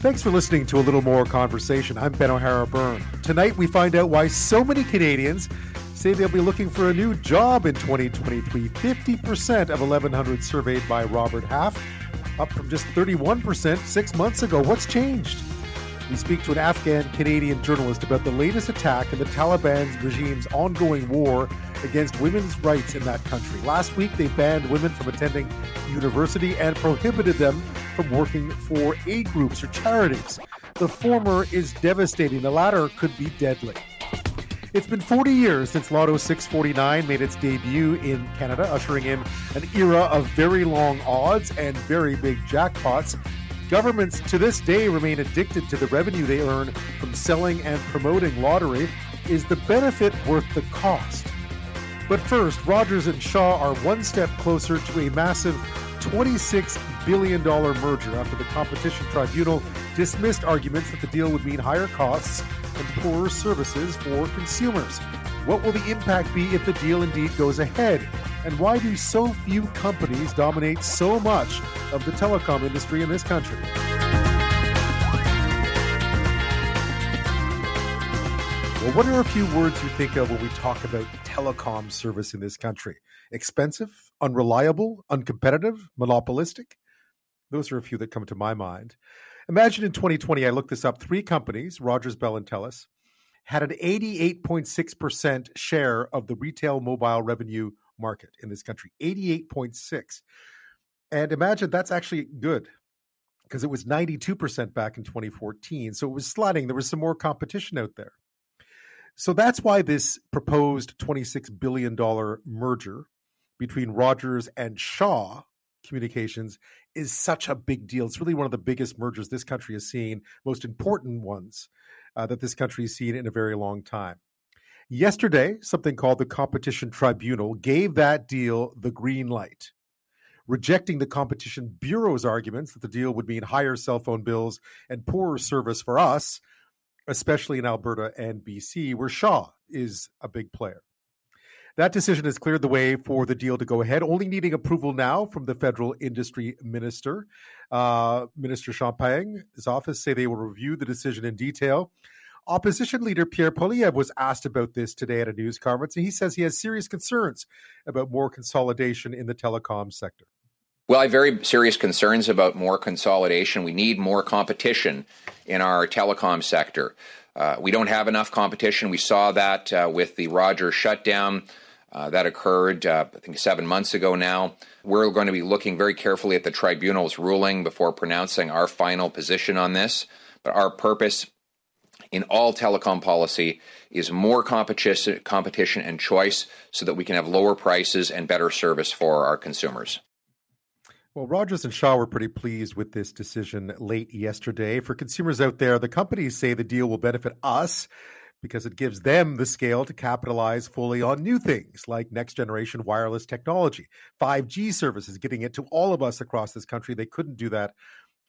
Thanks for listening to a little more conversation. I'm Ben O'Hara Byrne. Tonight, we find out why so many Canadians say they'll be looking for a new job in 2023. 50% of 1,100 surveyed by Robert Half, up from just 31% six months ago. What's changed? We speak to an Afghan Canadian journalist about the latest attack in the Taliban regime's ongoing war against women's rights in that country. Last week, they banned women from attending university and prohibited them from working for aid groups or charities. The former is devastating, the latter could be deadly. It's been 40 years since Lotto 649 made its debut in Canada, ushering in an era of very long odds and very big jackpots. Governments to this day remain addicted to the revenue they earn from selling and promoting lottery. Is the benefit worth the cost? But first, Rogers and Shaw are one step closer to a massive $26 billion merger after the Competition Tribunal dismissed arguments that the deal would mean higher costs and poorer services for consumers. What will the impact be if the deal indeed goes ahead? And why do so few companies dominate so much of the telecom industry in this country? Well, what are a few words you think of when we talk about telecom service in this country? Expensive, unreliable, uncompetitive, monopolistic? Those are a few that come to my mind. Imagine in 2020, I looked this up, three companies, Rogers, Bell, and TELUS, had an 88.6% share of the retail mobile revenue market in this country 88.6 and imagine that's actually good because it was 92% back in 2014 so it was sliding. There was some more competition out there. So that's why this proposed 26 billion dollar merger between Rogers and Shaw Communications is such a big deal. It's really one of the biggest mergers this country has seen, most important ones uh, that this country has seen in a very long time. Yesterday, something called the Competition Tribunal gave that deal the green light, rejecting the Competition Bureau's arguments that the deal would mean higher cell phone bills and poorer service for us, especially in Alberta and BC, where Shaw is a big player. That decision has cleared the way for the deal to go ahead, only needing approval now from the federal industry minister. Uh, minister Champagne, his office say they will review the decision in detail Opposition leader Pierre Poilievre was asked about this today at a news conference, and he says he has serious concerns about more consolidation in the telecom sector. Well, I have very serious concerns about more consolidation. We need more competition in our telecom sector. Uh, we don't have enough competition. We saw that uh, with the Rogers shutdown. Uh, that occurred, uh, I think, seven months ago now. We're going to be looking very carefully at the tribunal's ruling before pronouncing our final position on this. But our purpose in all telecom policy is more competition, competition and choice so that we can have lower prices and better service for our consumers. Well, Rogers and Shaw were pretty pleased with this decision late yesterday. For consumers out there, the companies say the deal will benefit us because it gives them the scale to capitalize fully on new things like next generation wireless technology, 5G services, getting it to all of us across this country. They couldn't do that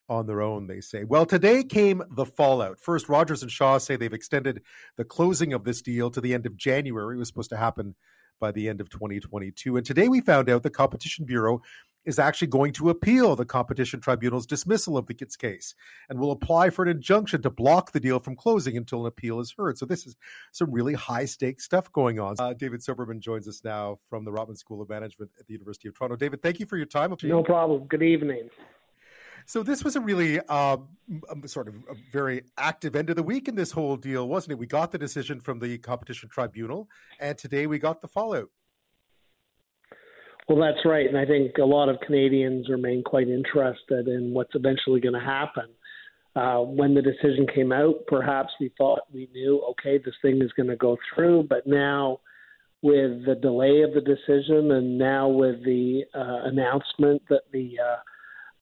on their own, they say. Well, today came the fallout. First, Rogers and Shaw say they've extended the closing of this deal to the end of January. It was supposed to happen by the end of 2022. And today we found out the Competition Bureau is actually going to appeal the Competition Tribunal's dismissal of the its case and will apply for an injunction to block the deal from closing until an appeal is heard. So this is some really high stakes stuff going on. Uh, David Soberman joins us now from the Rotman School of Management at the University of Toronto. David, thank you for your time. No problem. Good evening. So this was a really uh, sort of a very active end of the week in this whole deal, wasn't it? We got the decision from the competition tribunal, and today we got the fallout. Well, that's right, and I think a lot of Canadians remain quite interested in what's eventually going to happen. Uh, when the decision came out, perhaps we thought we knew, okay, this thing is going to go through, but now with the delay of the decision and now with the uh, announcement that the uh,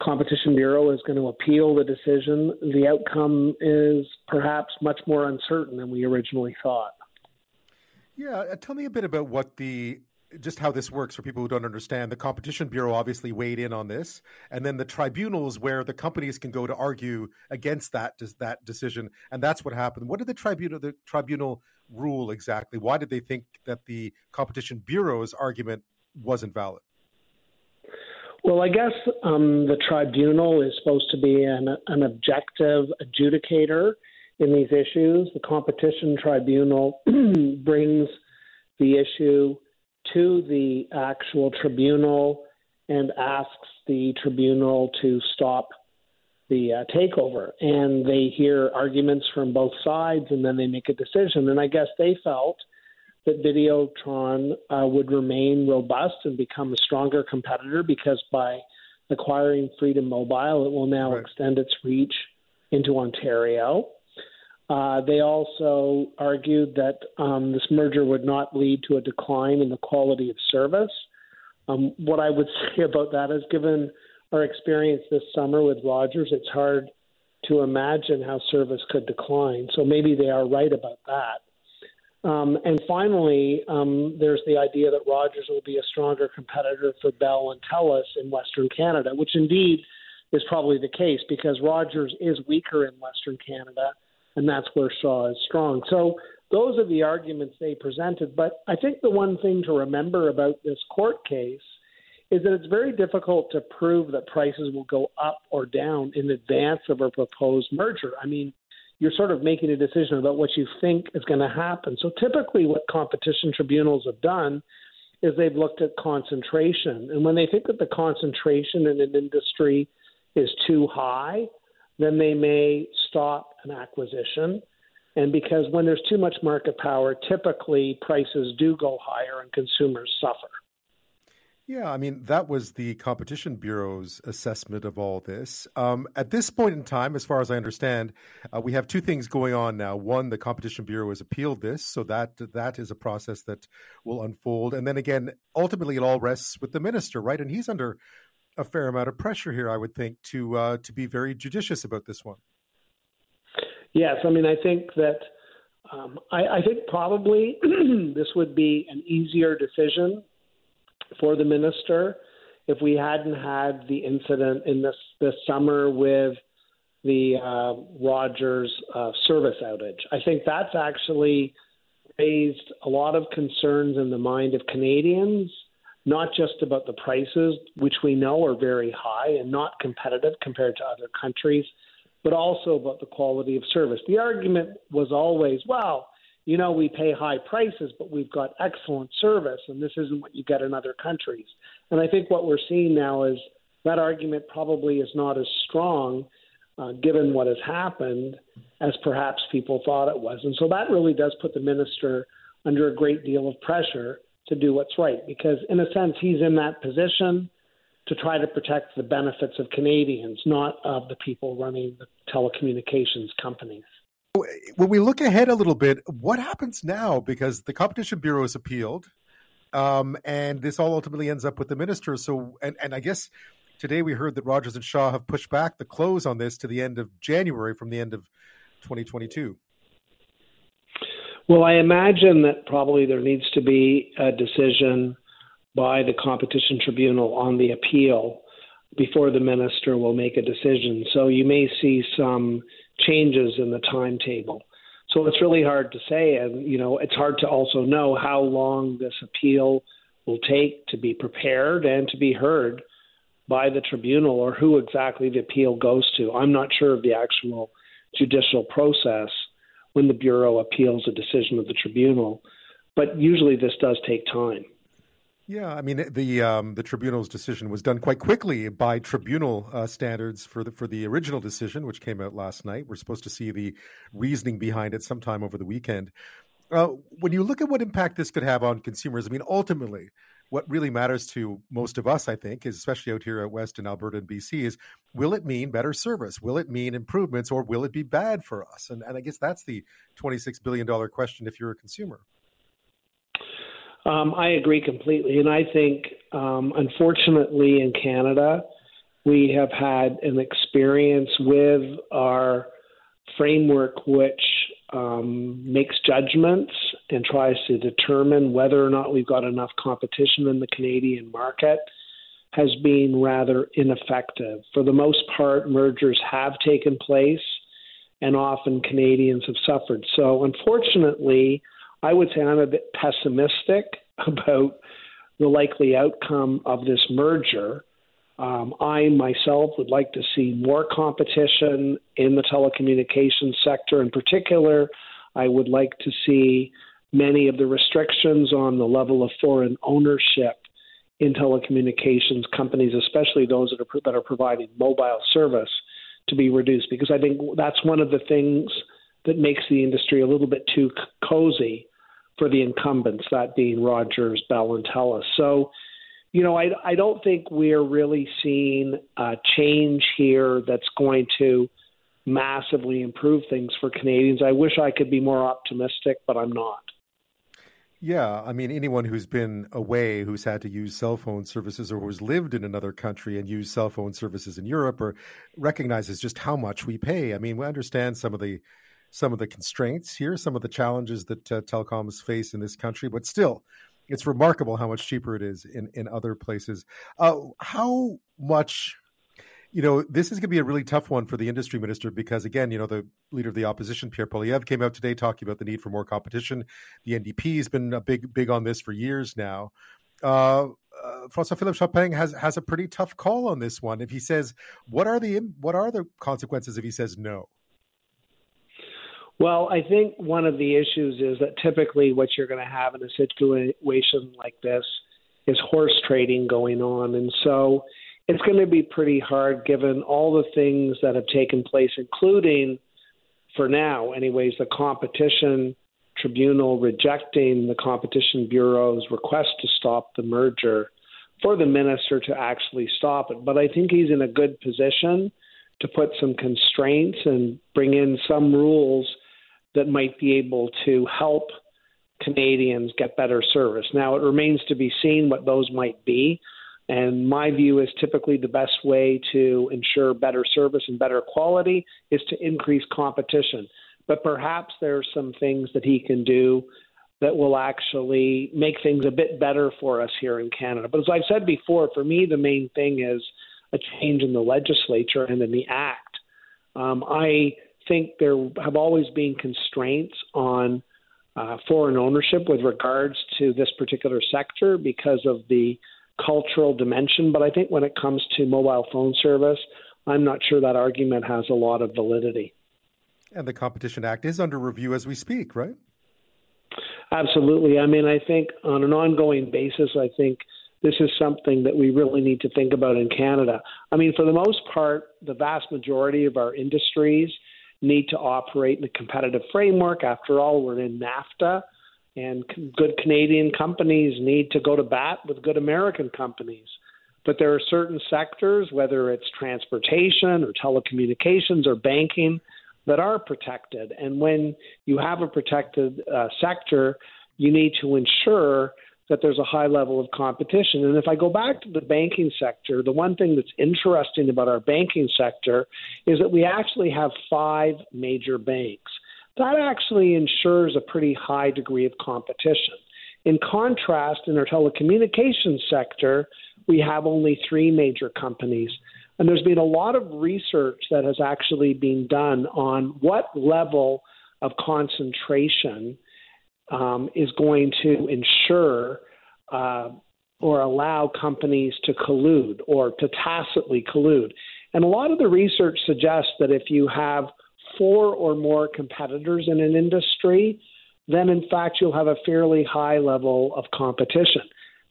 Competition Bureau is going to appeal the decision. The outcome is perhaps much more uncertain than we originally thought. Yeah, uh, tell me a bit about what the just how this works for people who don't understand. The Competition Bureau obviously weighed in on this, and then the tribunals where the companies can go to argue against that that decision, and that's what happened. What did the tribunal the tribunal rule exactly? Why did they think that the Competition Bureau's argument wasn't valid? Well, I guess um, the tribunal is supposed to be an, an objective adjudicator in these issues. The competition tribunal brings the issue to the actual tribunal and asks the tribunal to stop the uh, takeover. And they hear arguments from both sides and then they make a decision. And I guess they felt that Videotron uh, would remain robust and become a stronger competitor because by acquiring Freedom Mobile, it will now right. extend its reach into Ontario. Uh, they also argued that um, this merger would not lead to a decline in the quality of service. Um, what I would say about that is, given our experience this summer with Rogers, it's hard to imagine how service could decline. So maybe they are right about that. Um, and finally, um, there's the idea that Rogers will be a stronger competitor for Bell and Telus in Western Canada, which indeed is probably the case because Rogers is weaker in Western Canada, and that's where Shaw is strong. So those are the arguments they presented. But I think the one thing to remember about this court case is that it's very difficult to prove that prices will go up or down in advance of a proposed merger. I mean, you're sort of making a decision about what you think is going to happen. So typically, what competition tribunals have done is they've looked at concentration. And when they think that the concentration in an industry is too high, then they may stop an acquisition. And because when there's too much market power, typically prices do go higher and consumers suffer. Yeah, I mean, that was the Competition Bureau's assessment of all this. Um, at this point in time, as far as I understand, uh, we have two things going on now. One, the Competition Bureau has appealed this, so that that is a process that will unfold. And then again, ultimately, it all rests with the minister, right? And he's under a fair amount of pressure here, I would think, to uh, to be very judicious about this one. Yes, I mean, I think that um, I, I think probably this would be an easier decision for the minister if we hadn't had the incident in this this summer with the uh, Rogers uh, service outage. I think that's actually raised a lot of concerns in the mind of Canadians, not just about the prices, which we know are very high and not competitive compared to other countries, but also about the quality of service. The argument was always, well, you know, we pay high prices, but we've got excellent service, and this isn't what you get in other countries. And I think what we're seeing now is that argument probably is not as strong, uh, given what has happened, as perhaps people thought it was. And so that really does put the minister under a great deal of pressure to do what's right, because in a sense, he's in that position to try to protect the benefits of Canadians, not of the people running the telecommunications companies. When we look ahead a little bit, what happens now? Because the Competition Bureau has appealed, um, and this all ultimately ends up with the minister. So, and, and I guess today we heard that Rogers and Shaw have pushed back the close on this to the end of January from the end of 2022. Well, I imagine that probably there needs to be a decision by the competition tribunal on the appeal before the minister will make a decision. So you may see some changes in the timetable. So it's really hard to say, and you know, it's hard to also know how long this appeal will take to be prepared and to be heard by the tribunal, or who exactly the appeal goes to. I'm not sure of the actual judicial process when the bureau appeals a decision of the tribunal, but usually this does take time. Yeah, I mean the um, the tribunal's decision was done quite quickly by tribunal uh, standards for the for the original decision, which came out last night. We're supposed to see the reasoning behind it sometime over the weekend. Uh, when you look at what impact this could have on consumers, I mean, ultimately, what really matters to most of us, I think, is especially out here at West in Alberta and BC, is will it mean better service? Will it mean improvements, or will it be bad for us? And, and I guess that's the twenty six billion dollar question if you're a consumer. Um, I agree completely. And I think, um, unfortunately, in Canada, we have had an experience with our framework which um, makes judgments and tries to determine whether or not we've got enough competition in the Canadian market has been rather ineffective. For the most part, mergers have taken place, and often Canadians have suffered. So, unfortunately, I would say I'm a bit pessimistic about the likely outcome of this merger. Um, I myself would like to see more competition in the telecommunications sector. In particular, I would like to see many of the restrictions on the level of foreign ownership in telecommunications companies, especially those that are, that are providing mobile service, to be reduced. Because I think that's one of the things that makes the industry a little bit too cozy for the incumbents, that being Rogers, Bell, and Telus. So, you know, I, I don't think we're really seeing a change here that's going to massively improve things for Canadians. I wish I could be more optimistic, but I'm not. Yeah, I mean, anyone who's been away, who's had to use cell phone services, or who's lived in another country and used cell phone services in Europe, or recognizes just how much we pay. I mean, we understand some of the some of the constraints here, some of the challenges that uh, telecoms face in this country, but still, it's remarkable how much cheaper it is in in other places. Uh, how much you know, this is going to be a really tough one for the industry minister because, again, you know, the leader of the opposition, Pierre Poilievre, came out today talking about the need for more competition. The NDP has been a big, big on this for years now. Uh, uh, Francois Philippe Champagne has has a pretty tough call on this one. If he says, "What are the what are the consequences?" If he says no. Well, I think one of the issues is that typically what you're going to have in a situation like this is horse trading going on, and so it's going to be pretty hard given all the things that have taken place, including, for now, anyways, the competition tribunal rejecting the Competition Bureau's request to stop the merger for the minister to actually stop it. But I think he's in a good position to put some constraints and bring in some rules that might be able to help Canadians get better service. Now, it remains to be seen what those might be. And my view is typically the best way to ensure better service and better quality is to increase competition. But perhaps there are some things that he can do that will actually make things a bit better for us here in Canada. But as I've said before, for me, the main thing is a change in the legislature and in the act. Um, I think there have always been constraints on uh, foreign ownership with regards to this particular sector because of the cultural dimension. But I think when it comes to mobile phone service, I'm not sure that argument has a lot of validity. And the Competition Act is under review as we speak, right? Absolutely. I mean, I think on an ongoing basis, I think this is something that we really need to think about in Canada. I mean, for the most part, the vast majority of our industries need to operate in a competitive framework. After all, we're in NAFTA and good Canadian companies need to go to bat with good American companies. But there are certain sectors, whether it's transportation or telecommunications or banking, that are protected. And when you have a protected uh, sector, you need to ensure that there's a high level of competition. And if I go back to the banking sector, the one thing that's interesting about our banking sector is that we actually have five major banks that actually ensures a pretty high degree of competition. In contrast, in our telecommunications sector, we have only three major companies. And there's been a lot of research that has actually been done on what level of concentration um, is going to ensure uh, or allow companies to collude or to tacitly collude. And a lot of the research suggests that if you have four or more competitors in an industry, then in fact you'll have a fairly high level of competition.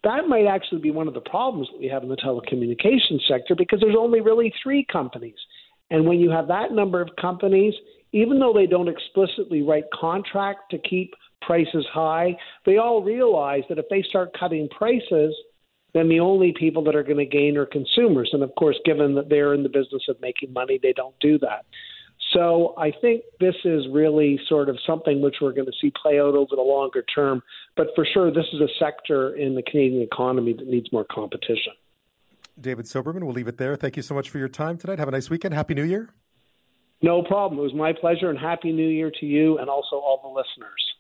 That might actually be one of the problems that we have in the telecommunications sector because there's only really three companies. And when you have that number of companies, even though they don't explicitly write contract to keep prices high, they all realize that if they start cutting prices, then the only people that are going to gain are consumers. And of course, given that they're in the business of making money, they don't do that. So I think this is really sort of something which we're going to see play out over the longer term. But for sure, this is a sector in the Canadian economy that needs more competition. David Soberman, we'll leave it there. Thank you so much for your time tonight. Have a nice weekend. Happy New Year. No problem. It was my pleasure, and Happy New Year to you and also all the listeners.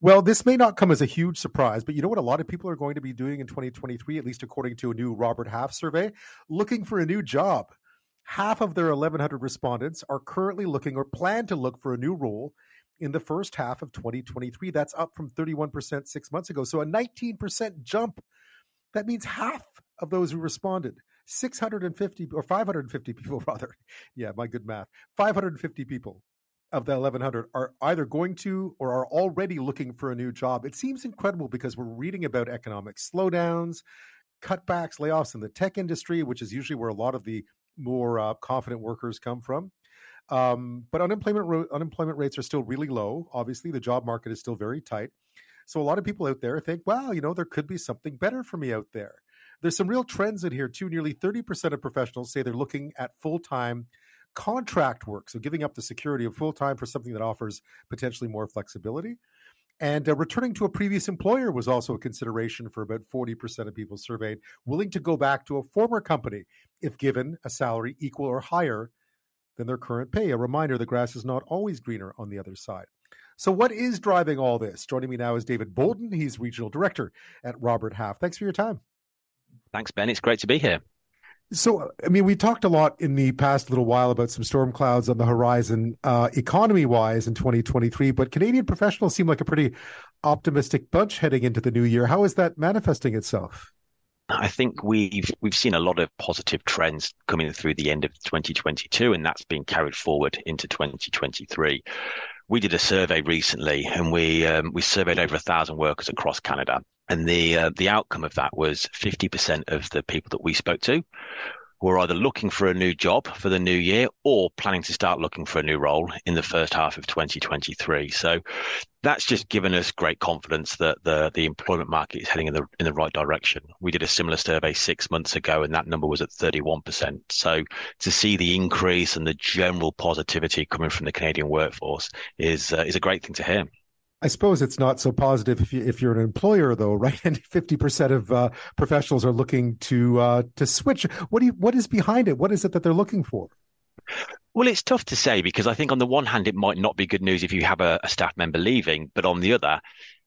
Well, this may not come as a huge surprise, but you know what a lot of people are going to be doing in 2023, at least according to a new Robert Half survey? Looking for a new job. Half of their 1,100 respondents are currently looking or plan to look for a new role in the first half of 2023. That's up from 31% six months ago. So a 19% jump That means half of those who responded, 650 or 550 people rather. Yeah, my good math. 550 people of the 1100 are either going to or are already looking for a new job. It seems incredible because we're reading about economic slowdowns, cutbacks, layoffs in the tech industry, which is usually where a lot of the more uh, confident workers come from. Um, but unemployment ro- unemployment rates are still really low. Obviously, the job market is still very tight. So a lot of people out there think, "Wow, you know, there could be something better for me out there." There's some real trends in here too. Nearly 30% of professionals say they're looking at full time contract work, so giving up the security of full time for something that offers potentially more flexibility. And uh, returning to a previous employer was also a consideration for about 40% of people surveyed, willing to go back to a former company if given a salary equal or higher than their current pay. A reminder the grass is not always greener on the other side. So, what is driving all this? Joining me now is David Bolton. He's regional director at Robert Half. Thanks for your time. Thanks, Ben. It's great to be here. So, I mean, we talked a lot in the past little while about some storm clouds on the horizon, uh, economy wise in 2023, but Canadian professionals seem like a pretty optimistic bunch heading into the new year. How is that manifesting itself? I think we've we've seen a lot of positive trends coming through the end of 2022, and that's been carried forward into 2023. We did a survey recently, and we um, we surveyed over a thousand workers across Canada, and the uh, the outcome of that was 50% of the people that we spoke to were either looking for a new job for the new year or planning to start looking for a new role in the first half of 2023. So that's just given us great confidence that the the employment market is heading in the in the right direction. We did a similar survey six months ago, and that number was at 31%. So to see the increase and the general positivity coming from the Canadian workforce is uh, is a great thing to hear. I suppose it's not so positive if you if you're an employer though, right? And fifty percent of uh, professionals are looking to uh, to switch. What do you what is behind it? What is it that they're looking for? Well, it's tough to say because I think on the one hand, it might not be good news if you have a, a staff member leaving, but on the other,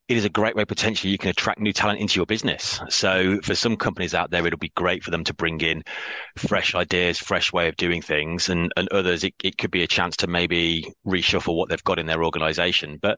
it is a great way potentially you can attract new talent into your business. So for some companies out there, it'll be great for them to bring in fresh ideas, fresh way of doing things, and and others it, it could be a chance to maybe reshuffle what they've got in their organization. But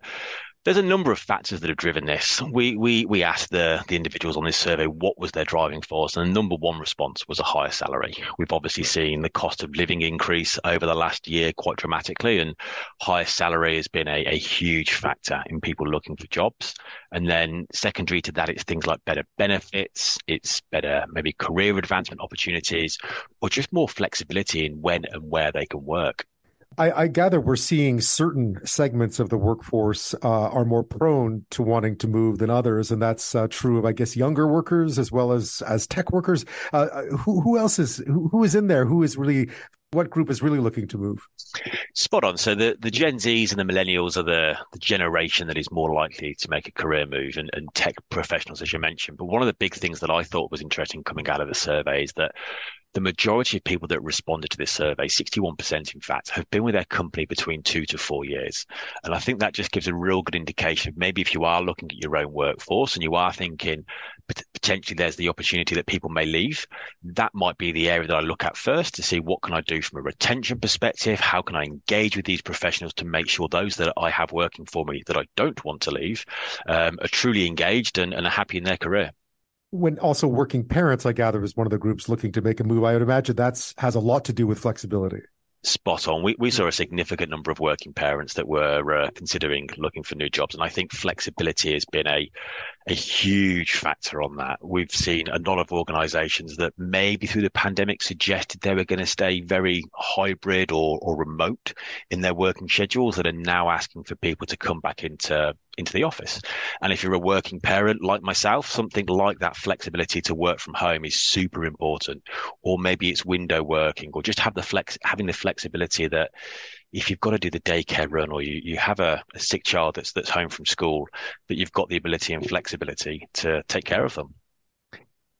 there's a number of factors that have driven this. We we we asked the the individuals on this survey what was their driving force, and the number one response was a higher salary. We've obviously seen the cost of living increase over the last year quite dramatically, and higher salary has been a, a huge factor in people looking for jobs. And then secondary to that, it's things like better benefits, it's better maybe career advancement opportunities, or just more flexibility in when and where they can work. I, I, gather we're seeing certain segments of the workforce uh, are more prone to wanting to move than others, and that's uh, true of, I guess, younger workers as well as as tech workers. Uh, uh who, who else is who, who is in there? Who is really what group is really looking to move? Spot on. So the, the Gen Zs and the millennials are the, the generation that is more likely to make a career move and, and tech professionals, as you mentioned. But one of the big things that I thought was interesting coming out of the survey is that the majority of people that responded to this survey, 61% in fact, have been with their company between two to four years. And I think that just gives a real good indication. Maybe if you are looking at your own workforce and you are thinking potentially there's the opportunity that people may leave, that might be the area that I look at first to see what can I do from a retention perspective? How can I engage with these professionals to make sure those that I have working for me that I don't want to leave um, are truly engaged and, and are happy in their career? When also working parents, I gather, is one of the groups looking to make a move. I would imagine that's has a lot to do with flexibility. Spot on. We, we saw a significant number of working parents that were uh, considering looking for new jobs. And I think flexibility has been a, a huge factor on that. We've seen a lot of organizations that maybe through the pandemic suggested they were going to stay very hybrid or, or remote in their working schedules that are now asking for people to come back into into the office. And if you're a working parent like myself, something like that flexibility to work from home is super important. Or maybe it's window working or just have the flex, having the flexibility that if you've got to do the daycare run or you, you have a, a sick child that's, that's home from school, that you've got the ability and flexibility to take care of them.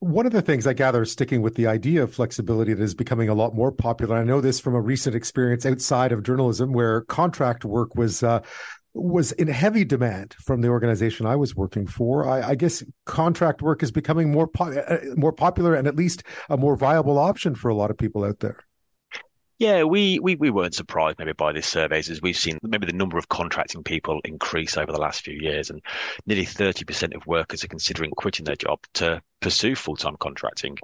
One of the things I gather, sticking with the idea of flexibility that is becoming a lot more popular, I know this from a recent experience outside of journalism where contract work was uh, was in heavy demand from the organization I was working for. I, I guess contract work is becoming more po- uh, more popular and at least a more viable option for a lot of people out there. Yeah, we, we, we weren't surprised maybe by these surveys as we've seen maybe the number of contracting people increase over the last few years and nearly 30% of workers are considering quitting their job to pursue full-time contracting.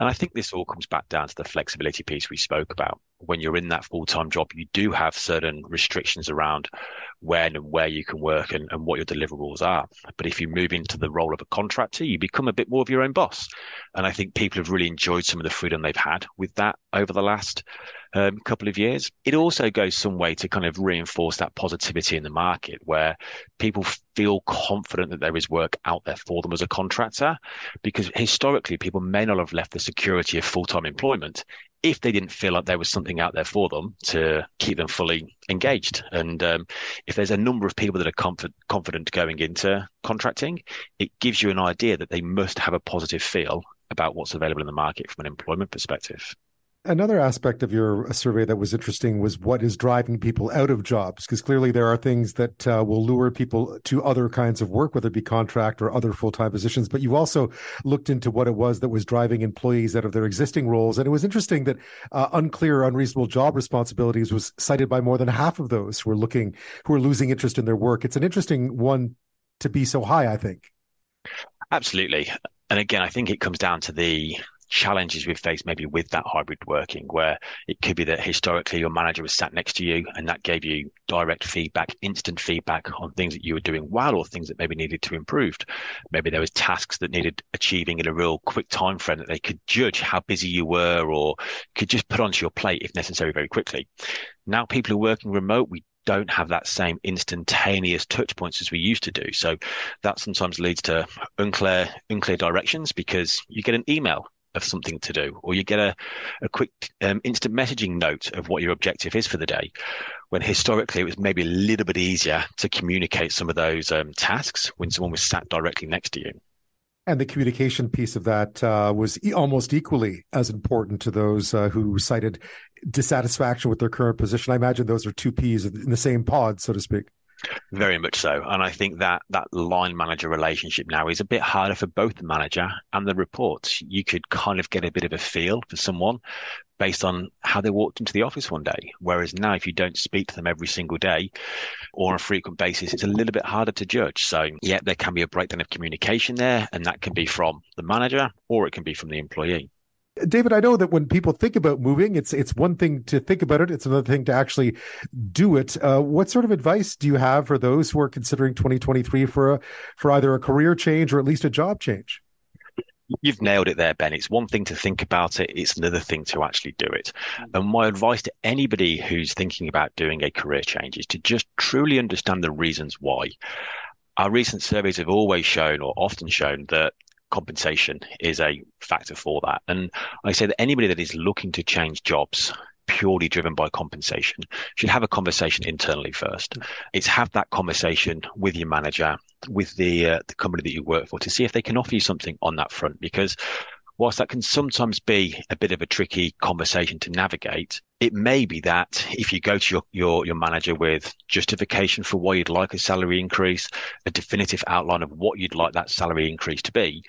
And I think this all comes back down to the flexibility piece we spoke about. When you're in that full-time job, you do have certain restrictions around when and where you can work and, and what your deliverables are. But if you move into the role of a contractor, you become a bit more of your own boss. And I think people have really enjoyed some of the freedom they've had with that over the last um, couple of years. It also goes some way to kind of reinforce that positivity in the market where people feel confident that there is work out there for them as a contractor because historically people may not have left the security of full-time employment if they didn't feel like there was something out there for them to keep them fully engaged. And um, if there's a number of people that are confident going into contracting, it gives you an idea that they must have a positive feel about what's available in the market from an employment perspective. Another aspect of your survey that was interesting was what is driving people out of jobs, because clearly there are things that uh, will lure people to other kinds of work, whether it be contract or other full time positions. But you also looked into what it was that was driving employees out of their existing roles. And it was interesting that uh, unclear, unreasonable job responsibilities was cited by more than half of those who are looking, who are losing interest in their work. It's an interesting one to be so high, I think. Absolutely. And again, I think it comes down to the challenges we've faced maybe with that hybrid working where it could be that historically your manager was sat next to you and that gave you direct feedback instant feedback on things that you were doing well or things that maybe needed to improve maybe there was tasks that needed achieving in a real quick time frame that they could judge how busy you were or could just put onto your plate if necessary very quickly now people are working remote we don't have that same instantaneous touch points as we used to do. So that sometimes leads to unclear, unclear directions because you get an email of something to do, or you get a, a quick um, instant messaging note of what your objective is for the day. When historically it was maybe a little bit easier to communicate some of those um, tasks when someone was sat directly next to you. And the communication piece of that uh, was e- almost equally as important to those uh, who cited dissatisfaction with their current position. I imagine those are two peas in the same pod, so to speak. Very much so. And I think that that line manager relationship now is a bit harder for both the manager and the reports. You could kind of get a bit of a feel for someone based on how they walked into the office one day. Whereas now, if you don't speak to them every single day or on a frequent basis, it's a little bit harder to judge. So, yeah, there can be a breakdown of communication there, and that can be from the manager or it can be from the employee. David, I know that when people think about moving, it's it's one thing to think about it; it's another thing to actually do it. Uh, what sort of advice do you have for those who are considering 2023 for a, for either a career change or at least a job change? You've nailed it there, Ben. It's one thing to think about it; it's another thing to actually do it. And my advice to anybody who's thinking about doing a career change is to just truly understand the reasons why. Our recent surveys have always shown, or often shown, that compensation is a factor for that. And I say that anybody that is looking to change jobs purely driven by compensation should have a conversation internally first. It's have that conversation with your manager, with the uh, the company that you work for to see if they can offer you something on that front because whilst that can sometimes be a bit of a tricky conversation to navigate, it may be that if you go to your, your, your manager with justification for why you'd like a salary increase, a definitive outline of what you'd like that salary increase to be,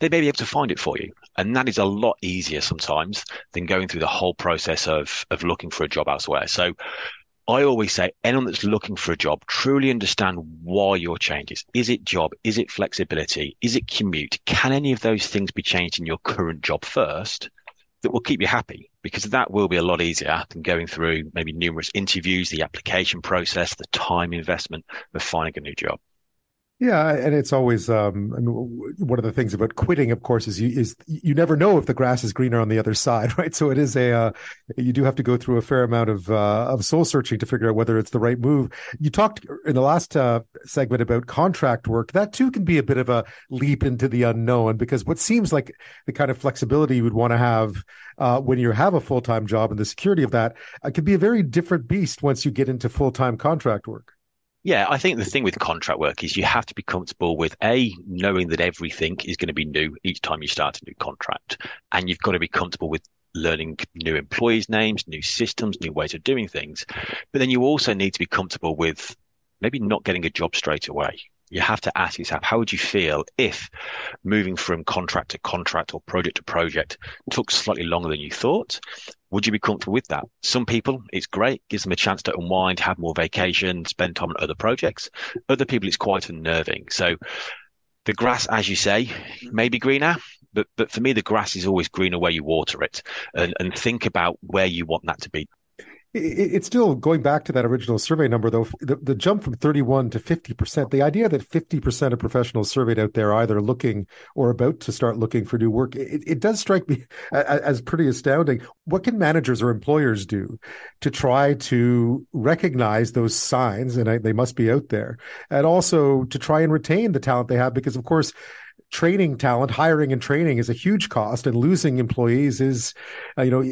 they may be able to find it for you. And that is a lot easier sometimes than going through the whole process of, of looking for a job elsewhere. So I always say anyone that's looking for a job, truly understand why your changes. Is it job? Is it flexibility? Is it commute? Can any of those things be changed in your current job first that will keep you happy? Because that will be a lot easier than going through maybe numerous interviews, the application process, the time investment of finding a new job. Yeah, and it's always um, I mean, one of the things about quitting, of course, is you is you never know if the grass is greener on the other side, right? So it is a uh, you do have to go through a fair amount of uh, of soul searching to figure out whether it's the right move. You talked in the last uh, segment about contract work. That too can be a bit of a leap into the unknown because what seems like the kind of flexibility you would want to have uh, when you have a full time job and the security of that uh, could be a very different beast once you get into full time contract work. Yeah, I think the thing with contract work is you have to be comfortable with a knowing that everything is going to be new each time you start a new contract, and you've got to be comfortable with learning new employees' names, new systems, new ways of doing things. But then you also need to be comfortable with maybe not getting a job straight away. You have to ask yourself, how would you feel if moving from contract to contract or project to project took slightly longer than you thought? Would you be comfortable with that? Some people, it's great, gives them a chance to unwind, have more vacation, spend time on other projects. Other people, it's quite unnerving. So the grass, as you say, mm-hmm. may be greener, but but for me, the grass is always greener where you water it, and, and think about where you want that to be it's still going back to that original survey number, though. The, the jump from 31 to 50%, the idea that 50% of professionals surveyed out there are either looking or about to start looking for new work, it, it does strike me as pretty astounding. What can managers or employers do to try to recognize those signs? And I, they must be out there, and also to try and retain the talent they have, because of course, training talent, hiring and training is a huge cost, and losing employees is, uh, you know,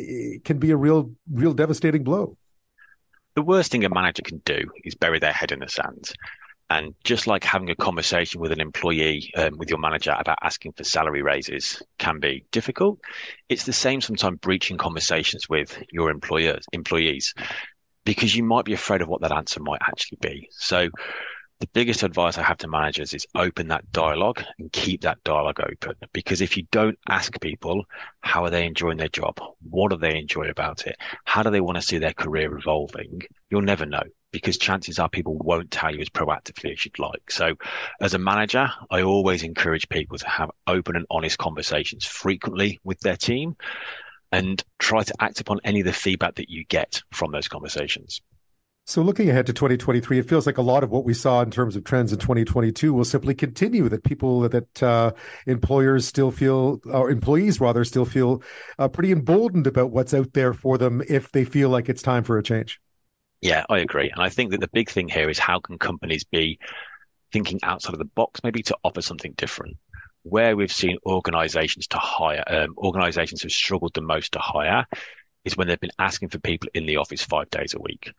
can be a real, real devastating blow. The worst thing a manager can do is bury their head in the sand. And just like having a conversation with an employee, um, with your manager about asking for salary raises can be difficult. It's the same sometimes breaching conversations with your employers, employees, because you might be afraid of what that answer might actually be. So the biggest advice I have to managers is open that dialogue and keep that dialogue open. Because if you don't ask people, how are they enjoying their job? What do they enjoy about it? How do they want to see their career evolving? You'll never know because chances are people won't tell you as proactively as you'd like. So as a manager, I always encourage people to have open and honest conversations frequently with their team and try to act upon any of the feedback that you get from those conversations. So, looking ahead to 2023, it feels like a lot of what we saw in terms of trends in 2022 will simply continue. That people, that uh, employers still feel, or employees rather, still feel uh, pretty emboldened about what's out there for them if they feel like it's time for a change. Yeah, I agree. And I think that the big thing here is how can companies be thinking outside of the box, maybe to offer something different? Where we've seen organizations to hire, um, organizations have struggled the most to hire is when they've been asking for people in the office five days a week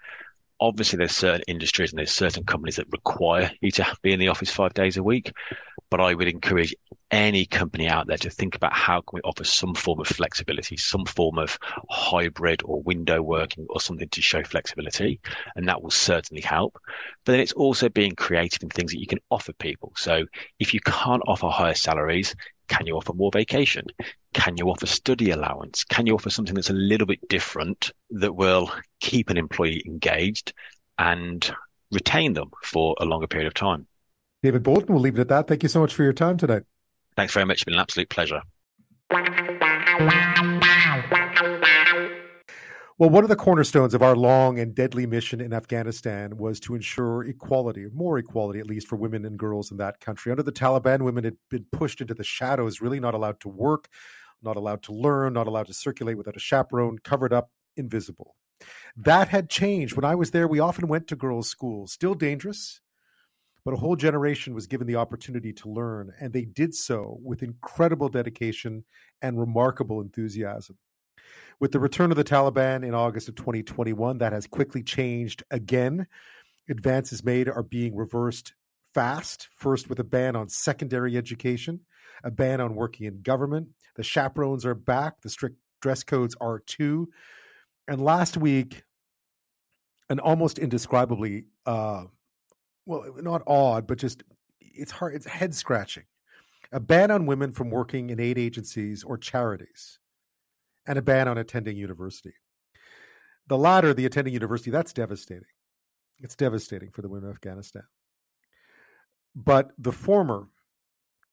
obviously there's certain industries and there's certain companies that require you to be in the office five days a week. But I would encourage any company out there to think about how can we offer some form of flexibility, some form of hybrid or window working or something to show flexibility. And that will certainly help. But then it's also being creative in things that you can offer people. So if you can't offer higher salaries, can you offer more vacation? Can you offer study allowance? Can you offer something that's a little bit different that will keep an employee engaged and retain them for a longer period of time? David Bolton, we'll leave it at that. Thank you so much for your time today. Thanks very much. It's been an absolute pleasure. Well, one of the cornerstones of our long and deadly mission in Afghanistan was to ensure equality, more equality at least, for women and girls in that country. Under the Taliban, women had been pushed into the shadows, really not allowed to work, not allowed to learn, not allowed to circulate without a chaperone, covered up, invisible. That had changed. When I was there, we often went to girls' schools, still dangerous, but a whole generation was given the opportunity to learn, and they did so with incredible dedication and remarkable enthusiasm. With the return of the Taliban in August of 2021, that has quickly changed again. Advances made are being reversed fast, first with a ban on secondary education, a ban on working in government. The chaperones are back, the strict dress codes are too. And last week, an almost indescribably, uh, well, not odd, but just it's hard, it's head scratching. A ban on women from working in aid agencies or charities and a ban on attending university. The latter, the attending university, that's devastating. It's devastating for the women of Afghanistan. But the former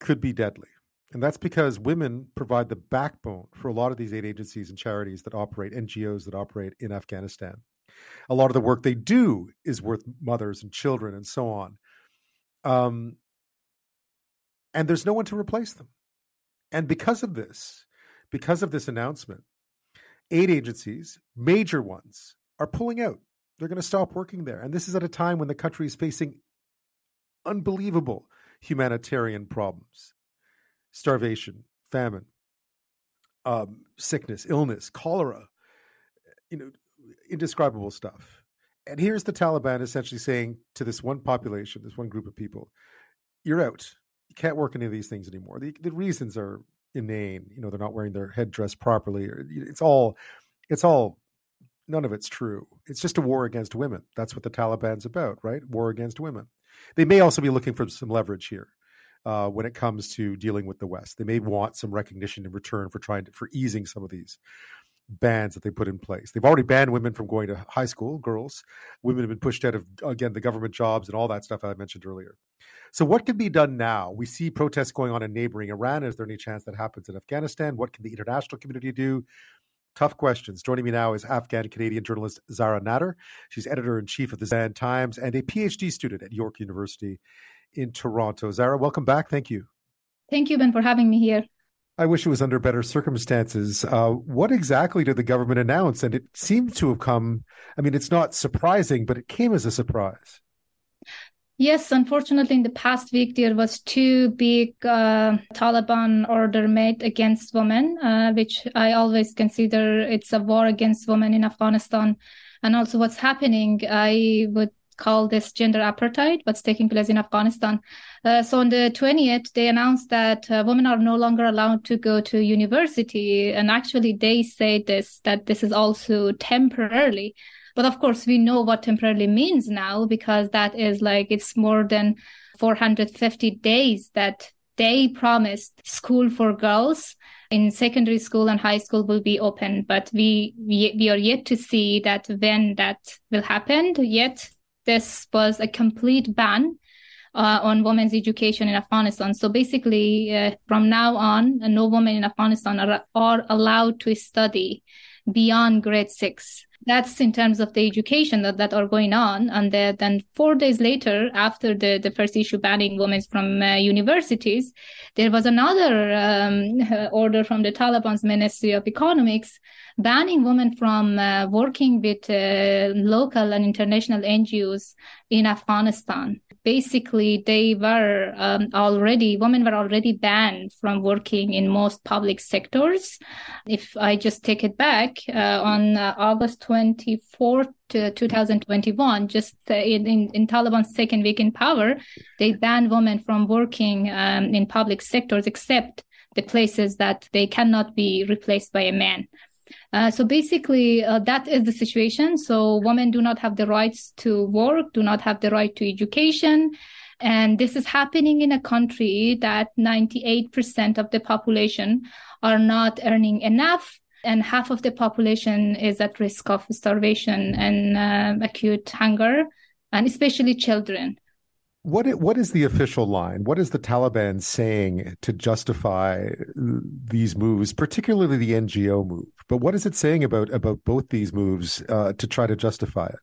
could be deadly. And that's because women provide the backbone for a lot of these aid agencies and charities that operate, NGOs that operate in Afghanistan. A lot of the work they do is with mothers and children and so on. Um, and there's no one to replace them. And because of this, because of this announcement, aid agencies, major ones, are pulling out. They're going to stop working there. And this is at a time when the country is facing unbelievable humanitarian problems starvation, famine, um, sickness, illness, cholera, you know, indescribable stuff. And here's the Taliban essentially saying to this one population, this one group of people, you're out. You can't work any of these things anymore. The, the reasons are inane. You know, they're not wearing their headdress properly. It's all, it's all none of it's true. It's just a war against women. That's what the Taliban's about, right? War against women. They may also be looking for some leverage here uh, when it comes to dealing with the West. They may want some recognition in return for trying to, for easing some of these bans that they put in place. They've already banned women from going to high school, girls. Women have been pushed out of again the government jobs and all that stuff I mentioned earlier. So what can be done now? We see protests going on in neighboring Iran. Is there any chance that happens in Afghanistan? What can the international community do? Tough questions. Joining me now is Afghan Canadian journalist Zahra Nader. She's editor in chief of the Zan Times and a PhD student at York University in Toronto. Zahra, welcome back. Thank you. Thank you, Ben, for having me here. I wish it was under better circumstances. Uh, what exactly did the government announce? And it seemed to have come, I mean, it's not surprising, but it came as a surprise. Yes, unfortunately, in the past week, there was two big uh, Taliban order made against women, uh, which I always consider it's a war against women in Afghanistan. And also what's happening, I would call this gender apartheid, what's taking place in Afghanistan. Uh, so on the 20th, they announced that uh, women are no longer allowed to go to university. And actually, they say this, that this is also temporarily. But of course, we know what temporarily means now because that is like it's more than 450 days that they promised school for girls in secondary school and high school will be open but we, we we are yet to see that when that will happen yet this was a complete ban uh, on women's education in Afghanistan. So basically, uh, from now on, no women in Afghanistan are, are allowed to study beyond grade six. That's in terms of the education that, that are going on. And the, then four days later, after the, the first issue banning women from uh, universities, there was another um, order from the Taliban's Ministry of Economics banning women from uh, working with uh, local and international NGOs in Afghanistan. Basically, they were um, already, women were already banned from working in most public sectors. If I just take it back, uh, on uh, August 24th, 2021, just uh, in, in, in, Taliban's second week in power, they banned women from working um, in public sectors except the places that they cannot be replaced by a man. Uh, so basically, uh, that is the situation. So women do not have the rights to work, do not have the right to education. And this is happening in a country that 98% of the population are not earning enough. And half of the population is at risk of starvation and uh, acute hunger, and especially children. What it, what is the official line? What is the Taliban saying to justify these moves, particularly the NGO move? But what is it saying about about both these moves uh, to try to justify it?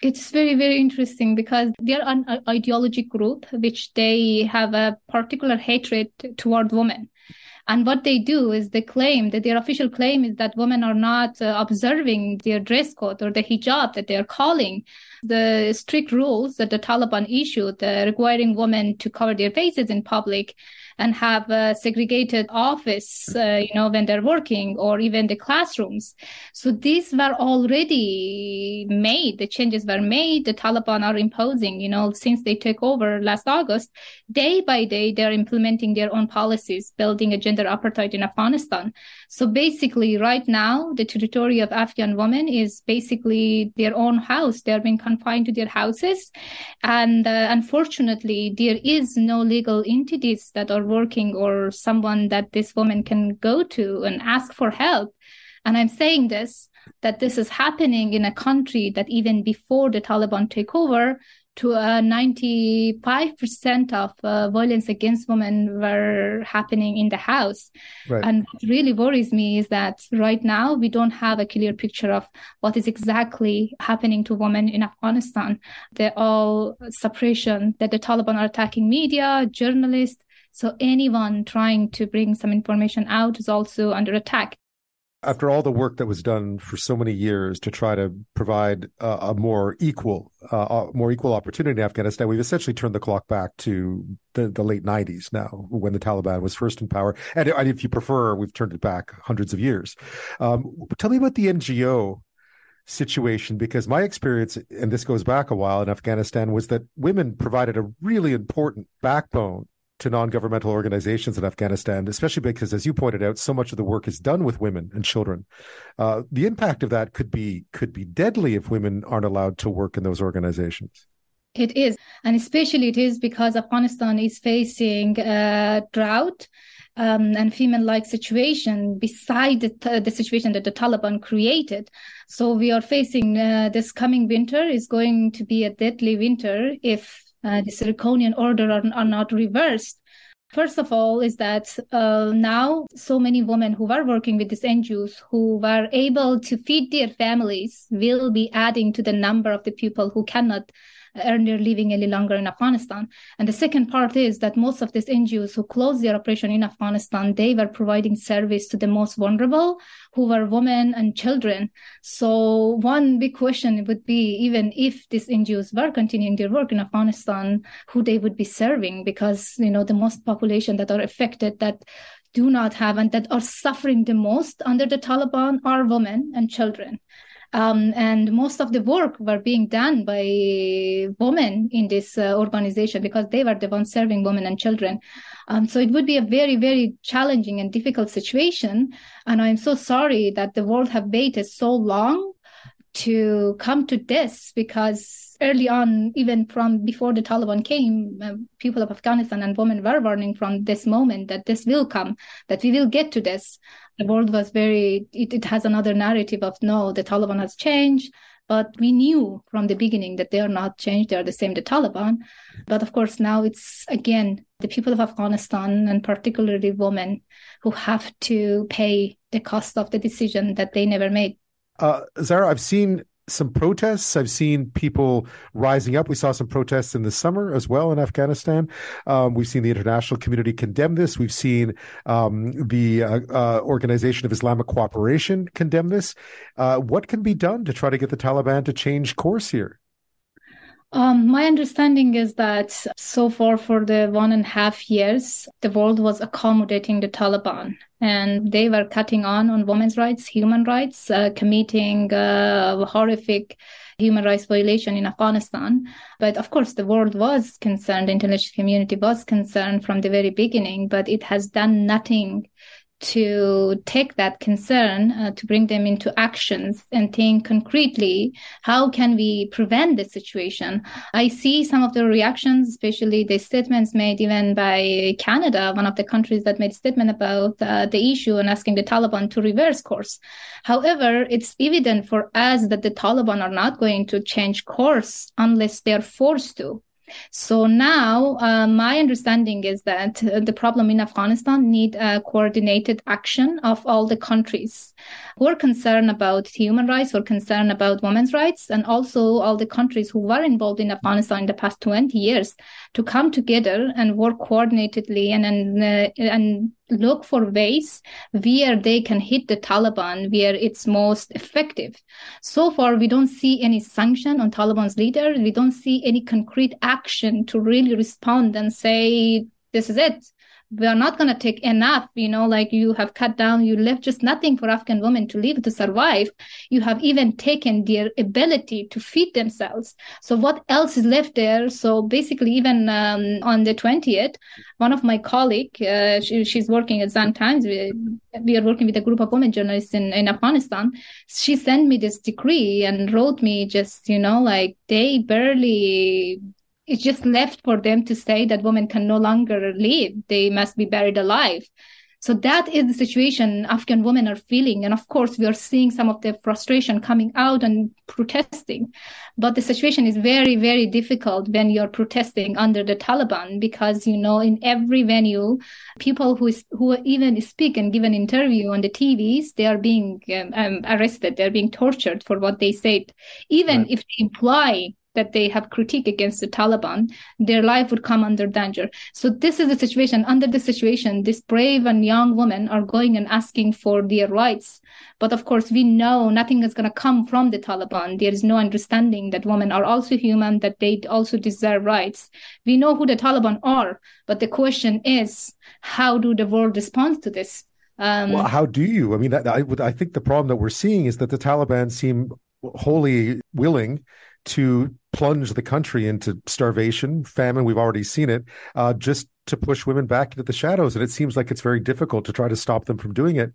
It's very, very interesting because they're an ideologic group which they have a particular hatred toward women. And what they do is they claim that their official claim is that women are not uh, observing their dress code or the hijab that they are calling the strict rules that the Taliban issued, uh, requiring women to cover their faces in public and have a segregated office, uh, you know, when they're working or even the classrooms. So these were already made. The changes were made. The Taliban are imposing, you know, since they took over last August, day by day, they're implementing their own policies, building a gender apartheid in Afghanistan. So basically, right now, the territory of Afghan women is basically their own house. They're being confined to their houses. And uh, unfortunately, there is no legal entities that are working or someone that this woman can go to and ask for help. And I'm saying this that this is happening in a country that even before the Taliban take over, to uh, 95% of uh, violence against women were happening in the house. Right. And what really worries me is that right now we don't have a clear picture of what is exactly happening to women in Afghanistan. They're all suppression, that the Taliban are attacking media, journalists, so anyone trying to bring some information out is also under attack. After all the work that was done for so many years to try to provide uh, a more equal, uh, more equal opportunity in Afghanistan, we've essentially turned the clock back to the, the late '90s now, when the Taliban was first in power, and, and if you prefer, we've turned it back hundreds of years. Um, tell me about the NGO situation because my experience, and this goes back a while in Afghanistan, was that women provided a really important backbone to non-governmental organizations in Afghanistan, especially because, as you pointed out, so much of the work is done with women and children. Uh, the impact of that could be could be deadly if women aren't allowed to work in those organizations. It is, and especially it is because Afghanistan is facing a drought um, and female-like situation beside the, the, situation that the Taliban created. So we are facing uh, this coming winter is going to be a deadly winter if uh, this draconian order are, are, not reversed. First of all, is that uh, now so many women who are working with these NGOs who were able to feed their families will be adding to the number of the people who cannot earn their living any longer in Afghanistan. And the second part is that most of these NGOs who closed their operation in Afghanistan, they were providing service to the most vulnerable, who were women and children. So one big question would be, even if these NGOs were continuing their work in Afghanistan, who they would be serving, because, you know, the most population that are affected that do not have and that are suffering the most under the Taliban are women and children. Um, and most of the work were being done by women in this uh, organization because they were the ones serving women and children. Um, so it would be a very, very challenging and difficult situation. And I'm so sorry that the world have waited so long to come to this because early on, even from before the Taliban came, uh, people of Afghanistan and women were warning from this moment that this will come, that we will get to this the world was very it, it has another narrative of no the taliban has changed but we knew from the beginning that they are not changed they are the same the taliban. But of course now it's again the people of afghanistan and particularly women who have to pay the cost of the decision that they never made. Uh, Zahra, I've seen some protests. I've seen people rising up. We saw some protests in the summer as well in Afghanistan. Um, we've seen the international community condemn this. We've seen um, the uh, uh, Organization of Islamic Cooperation condemn this. Uh, what can be done to try to get the Taliban to change course here? Um, my understanding is that so far, for the one and a half years, the world was accommodating the Taliban and they were cutting on on women's rights, human rights, uh, committing uh, horrific human rights violation in Afghanistan. But of course, the world was concerned, the international community was concerned from the very beginning, but it has done nothing to take that concern uh, to bring them into actions and think concretely how can we prevent this situation? I see some of the reactions especially the statements made even by canada one of the countries that made a statement about uh, the issue and asking the taliban to reverse course. However it's evident for us that the taliban are not going to change course unless they're forced to so now, uh, my understanding is that uh, the problem in Afghanistan need a coordinated action of all the countries who are concerned about human rights, who are concerned about women's rights, and also all the countries who were involved in Afghanistan in the past 20 years to come together and work coordinatedly and and, uh, and look for ways where they can hit the Taliban where it's most effective. So far, we don't see any sanction on Taliban's leader. We don't see any concrete action to really respond and say, this is it we are not going to take enough you know like you have cut down you left just nothing for afghan women to live to survive. You have even taken their ability to feed themselves. So what else is left there? So basically even um, on the 20th one of my colleague uh, she, she's working at zan times. We, we are working with a group of women journalists in, in afghanistan. She sent me this decree and wrote me just you know like they barely it's just left for them to say that women can no longer live. They must be buried alive. So that is the situation afghan women are feeling. And of course we are seeing some of the frustration coming out and protesting. But the situation is very very difficult when you're protesting under the taliban because you know in every venue people who is, who even speak and give an interview on the tvs they are being um, um, arrested. They're being tortured for what they said. Even right. if they imply that they have critique against the Taliban, their life would come under danger. So this is the situation. Under this situation, these brave and young women are going and asking for their rights. But of course, we know nothing is going to come from the Taliban. There is no understanding that women are also human, that they also deserve rights. We know who the Taliban are, but the question is, how do the world respond to this? Um, well, how do you? I mean, I, I think the problem that we're seeing is that the Taliban seem wholly willing to plunge the country into starvation, famine. We've already seen it, uh, just to push women back into the shadows. And it seems like it's very difficult to try to stop them from doing it.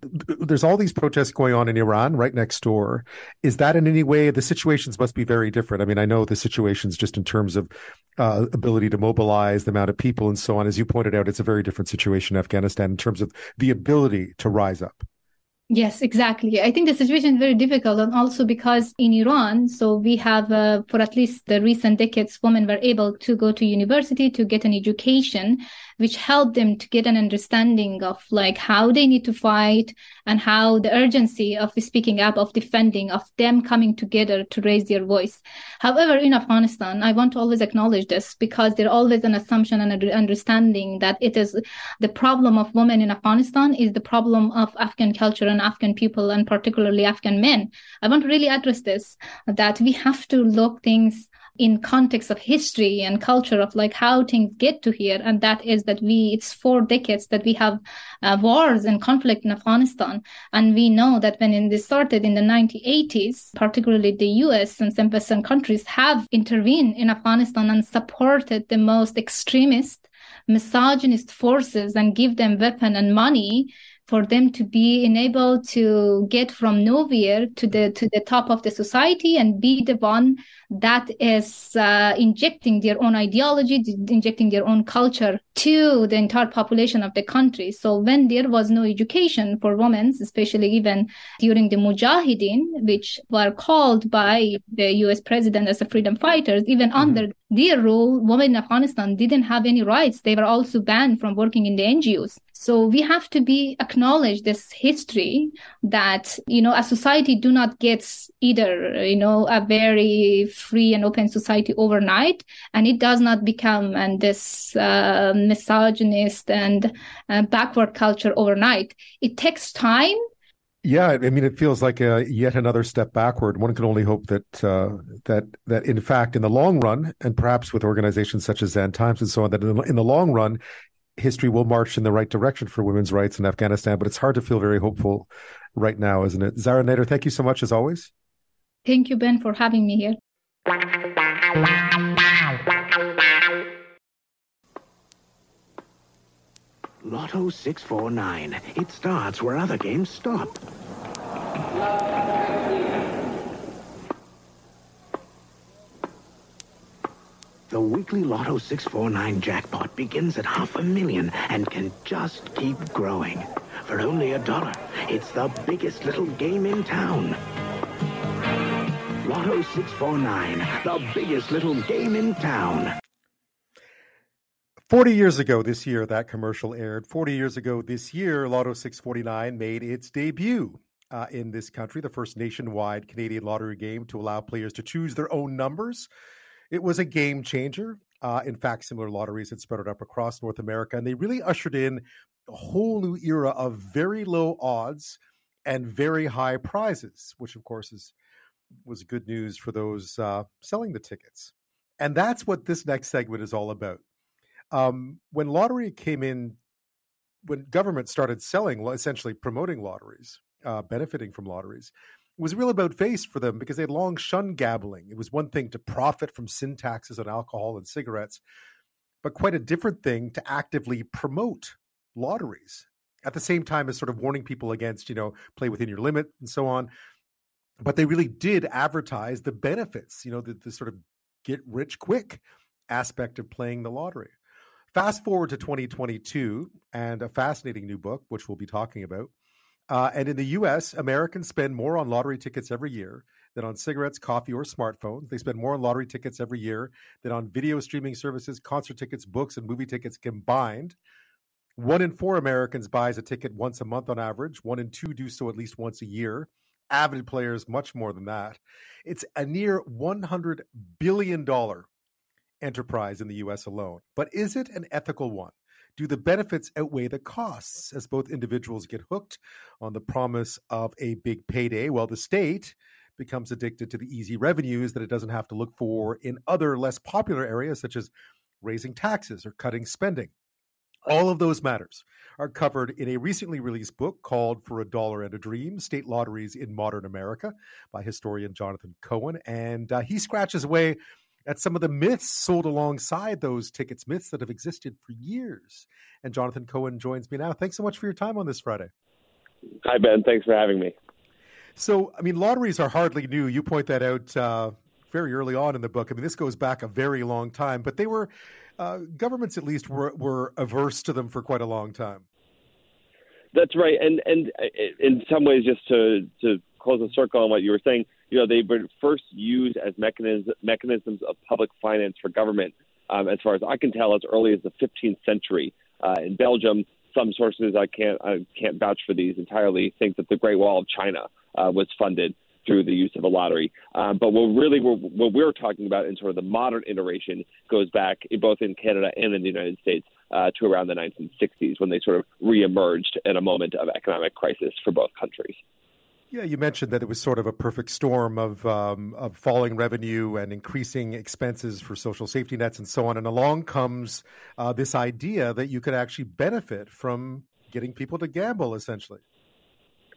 There's all these protests going on in Iran right next door. Is that in any way the situations must be very different? I mean, I know the situations just in terms of uh, ability to mobilize the amount of people and so on. As you pointed out, it's a very different situation in Afghanistan in terms of the ability to rise up. Yes, exactly. I think the situation is very difficult, and also because in Iran, so we have, uh, for at least the recent decades, women were able to go to university to get an education, which helped them to get an understanding of like how they need to fight and how the urgency of speaking up, of defending, of them coming together to raise their voice. However, in Afghanistan, I want to always acknowledge this because there's always an assumption and an understanding that it is the problem of women in Afghanistan is the problem of Afghan culture and Afghan people and particularly Afghan men. I want to really address this, that we have to look things in context of history and culture of like how things get to here and that is that we it's four decades that we have uh, wars and conflict in afghanistan. And we know that when this started in the 1980s particularly the us and some western countries have intervened in afghanistan and supported the most extremist misogynist forces and give them weapon and money for them to be enabled to get from nowhere to the to the top of the society and be the one that is uh, injecting their own ideology injecting their own culture to the entire population of the country. So when there was no education for women especially even during the mujahideen which were called by the us president as the freedom fighters even mm-hmm. under their rule women in afghanistan didn't have any rights. They were also banned from working in the ngos so we have to be acknowledge this history that, you know, a society do not get either, you know, a very free and open society overnight. And it does not become and this uh, misogynist and uh, backward culture overnight. It takes time yeah, I mean, it feels like a, yet another step backward. One can only hope that uh, that that in fact, in the long run, and perhaps with organizations such as Zan Times and so on, that in the, in the long run, history will march in the right direction for women's rights in Afghanistan, but it's hard to feel very hopeful right now, isn't it? Zahra Nader, thank you so much as always. Thank you, Ben, for having me here. Lotto 649. It starts where other games stop. The weekly Lotto 649 jackpot begins at half a million and can just keep growing. For only a dollar, it's the biggest little game in town. Lotto 649, the biggest little game in town. 40 years ago this year, that commercial aired. 40 years ago this year, Lotto 649 made its debut uh, in this country, the first nationwide Canadian lottery game to allow players to choose their own numbers it was a game changer. Uh, in fact, similar lotteries had spread up across North America, and they really ushered in a whole new era of very low odds and very high prizes, which of course is was good news for those uh, selling the tickets. And that's what this next segment is all about. Um, when lottery came in, when government started selling, essentially promoting lotteries, uh, benefiting from lotteries, was real about face for them because they had long shunned gambling. It was one thing to profit from sin taxes on alcohol and cigarettes, but quite a different thing to actively promote lotteries at the same time as sort of warning people against, you know, play within your limit and so on. But they really did advertise the benefits, you know, the, the sort of get rich quick aspect of playing the lottery. Fast forward to 2022 and a fascinating new book, which we'll be talking about uh, and in the US, Americans spend more on lottery tickets every year than on cigarettes, coffee, or smartphones. They spend more on lottery tickets every year than on video streaming services, concert tickets, books, and movie tickets combined. One in four Americans buys a ticket once a month on average. One in two do so at least once a year. Avid players, much more than that. It's a near $100 billion enterprise in the US alone. But is it an ethical one? Do the benefits outweigh the costs as both individuals get hooked on the promise of a big payday while the state becomes addicted to the easy revenues that it doesn't have to look for in other less popular areas such as raising taxes or cutting spending? All of those matters are covered in a recently released book called For a Dollar and a Dream State Lotteries in Modern America by historian Jonathan Cohen. And uh, he scratches away at some of the myths sold alongside those tickets, myths that have existed for years. And Jonathan Cohen joins me now. Thanks so much for your time on this Friday. Hi, Ben. Thanks for having me. So, I mean, lotteries are hardly new. You point that out uh, very early on in the book. I mean, this goes back a very long time, but they were uh, governments, at least, were were averse to them for quite a long time. That's right, and and uh, in some ways, just to to close the circle on what you were saying, you know, they were first used as mechanisms mechanisms of public finance for government, um, as far as I can tell, as early as the 15th century uh, in Belgium. Some sources I can't I can't vouch for these entirely think that the Great Wall of China uh, was funded through the use of a lottery. Um, but what really we're, what we're talking about in sort of the modern iteration goes back both in Canada and in the United States uh, to around the 1960s when they sort of reemerged in a moment of economic crisis for both countries. Yeah, you mentioned that it was sort of a perfect storm of um, of falling revenue and increasing expenses for social safety nets and so on. And along comes uh, this idea that you could actually benefit from getting people to gamble, essentially.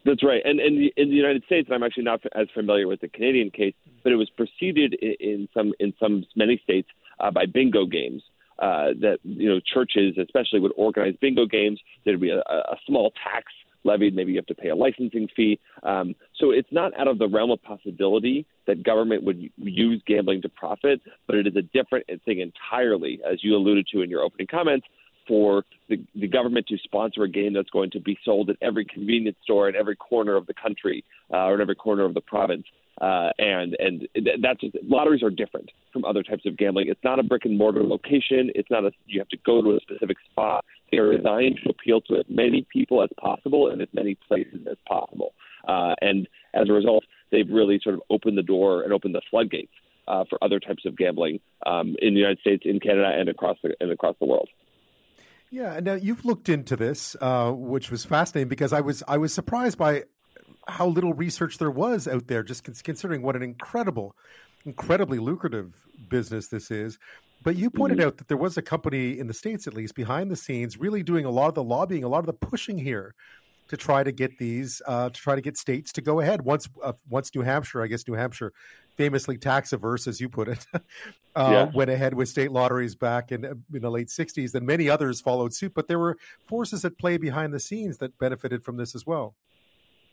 That's right. And, and in the United States, I'm actually not as familiar with the Canadian case, but it was preceded in, in some in some many states uh, by bingo games. Uh, that you know churches especially would organize bingo games. There'd be a, a small tax levied. Maybe you have to pay a licensing fee. Um, so it's not out of the realm of possibility that government would use gambling to profit, but it is a different thing entirely, as you alluded to in your opening comments, for the, the government to sponsor a game that's going to be sold at every convenience store in every corner of the country uh, or in every corner of the province. Uh, and and that's just, lotteries are different from other types of gambling. It's not a brick and mortar location. It's not a you have to go to a specific spot. They are designed to appeal to as many people as possible in as many places as possible. Uh, and as a result, they've really sort of opened the door and opened the floodgates uh, for other types of gambling um, in the United States, in Canada, and across the and across the world. Yeah, now you've looked into this, uh, which was fascinating because I was I was surprised by how little research there was out there, just considering what an incredible, incredibly lucrative business this is. But you pointed mm-hmm. out that there was a company in the states, at least behind the scenes, really doing a lot of the lobbying, a lot of the pushing here to try to get these uh, to try to get states to go ahead. Once uh, once New Hampshire, I guess New Hampshire, famously tax averse as you put it, uh, yeah. went ahead with state lotteries back in in the late '60s. Then many others followed suit, but there were forces at play behind the scenes that benefited from this as well.